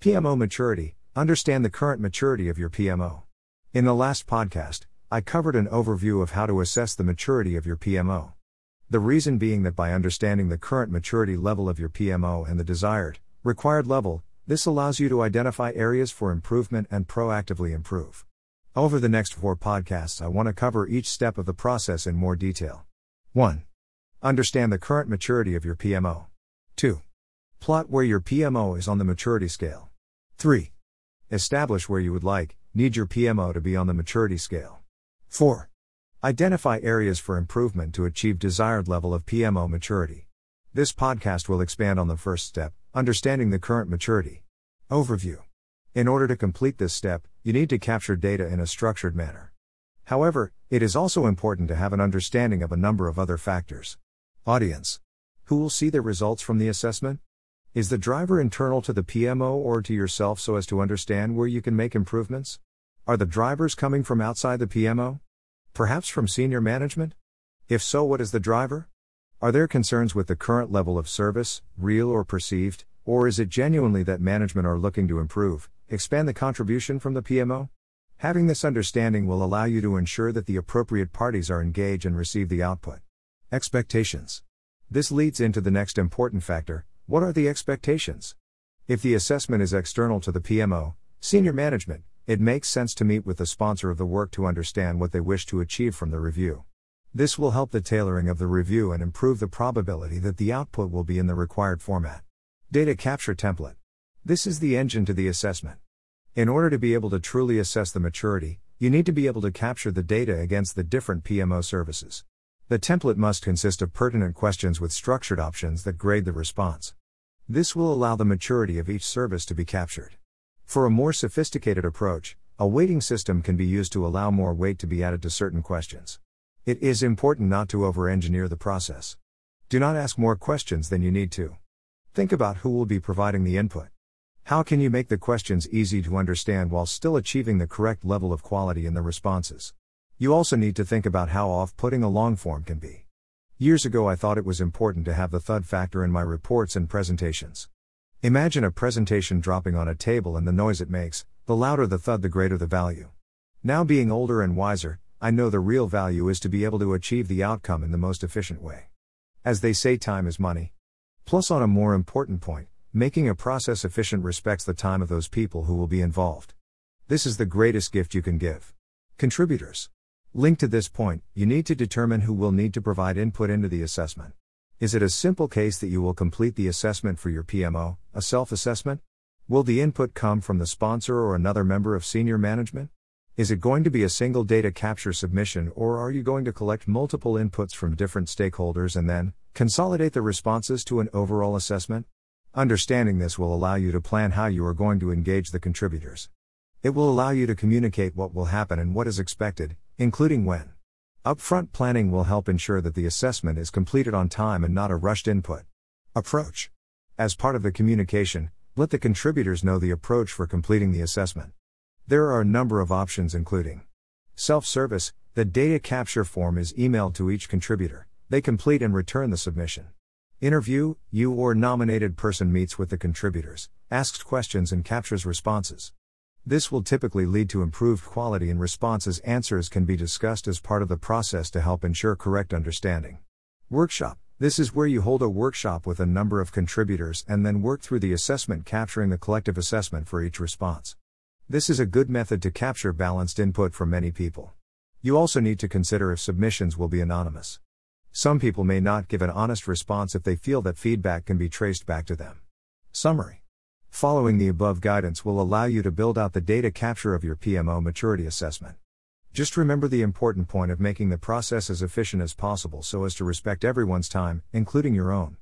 PMO maturity Understand the current maturity of your PMO. In the last podcast, I covered an overview of how to assess the maturity of your PMO. The reason being that by understanding the current maturity level of your PMO and the desired, required level, this allows you to identify areas for improvement and proactively improve. Over the next four podcasts, I want to cover each step of the process in more detail. 1. Understand the current maturity of your PMO. 2. Plot where your PMO is on the maturity scale. 3. Establish where you would like, need your PMO to be on the maturity scale. 4. Identify areas for improvement to achieve desired level of PMO maturity. This podcast will expand on the first step, understanding the current maturity. Overview. In order to complete this step, you need to capture data in a structured manner. However, it is also important to have an understanding of a number of other factors. Audience. Who will see the results from the assessment? Is the driver internal to the PMO or to yourself so as to understand where you can make improvements? Are the drivers coming from outside the PMO? Perhaps from senior management? If so, what is the driver? Are there concerns with the current level of service, real or perceived, or is it genuinely that management are looking to improve, expand the contribution from the PMO? Having this understanding will allow you to ensure that the appropriate parties are engaged and receive the output. Expectations. This leads into the next important factor what are the expectations? If the assessment is external to the PMO, senior management, it makes sense to meet with the sponsor of the work to understand what they wish to achieve from the review. This will help the tailoring of the review and improve the probability that the output will be in the required format. Data Capture Template. This is the engine to the assessment. In order to be able to truly assess the maturity, you need to be able to capture the data against the different PMO services. The template must consist of pertinent questions with structured options that grade the response. This will allow the maturity of each service to be captured. For a more sophisticated approach, a weighting system can be used to allow more weight to be added to certain questions. It is important not to over engineer the process. Do not ask more questions than you need to. Think about who will be providing the input. How can you make the questions easy to understand while still achieving the correct level of quality in the responses? You also need to think about how off putting a long form can be. Years ago, I thought it was important to have the thud factor in my reports and presentations. Imagine a presentation dropping on a table and the noise it makes, the louder the thud, the greater the value. Now, being older and wiser, I know the real value is to be able to achieve the outcome in the most efficient way. As they say, time is money. Plus, on a more important point, making a process efficient respects the time of those people who will be involved. This is the greatest gift you can give. Contributors. Linked to this point, you need to determine who will need to provide input into the assessment. Is it a simple case that you will complete the assessment for your PMO, a self assessment? Will the input come from the sponsor or another member of senior management? Is it going to be a single data capture submission or are you going to collect multiple inputs from different stakeholders and then consolidate the responses to an overall assessment? Understanding this will allow you to plan how you are going to engage the contributors. It will allow you to communicate what will happen and what is expected, including when. Upfront planning will help ensure that the assessment is completed on time and not a rushed input. Approach. As part of the communication, let the contributors know the approach for completing the assessment. There are a number of options, including self service, the data capture form is emailed to each contributor, they complete and return the submission. Interview, you or nominated person meets with the contributors, asks questions, and captures responses. This will typically lead to improved quality in responses. Answers can be discussed as part of the process to help ensure correct understanding. Workshop This is where you hold a workshop with a number of contributors and then work through the assessment, capturing the collective assessment for each response. This is a good method to capture balanced input from many people. You also need to consider if submissions will be anonymous. Some people may not give an honest response if they feel that feedback can be traced back to them. Summary Following the above guidance will allow you to build out the data capture of your PMO maturity assessment. Just remember the important point of making the process as efficient as possible so as to respect everyone's time, including your own.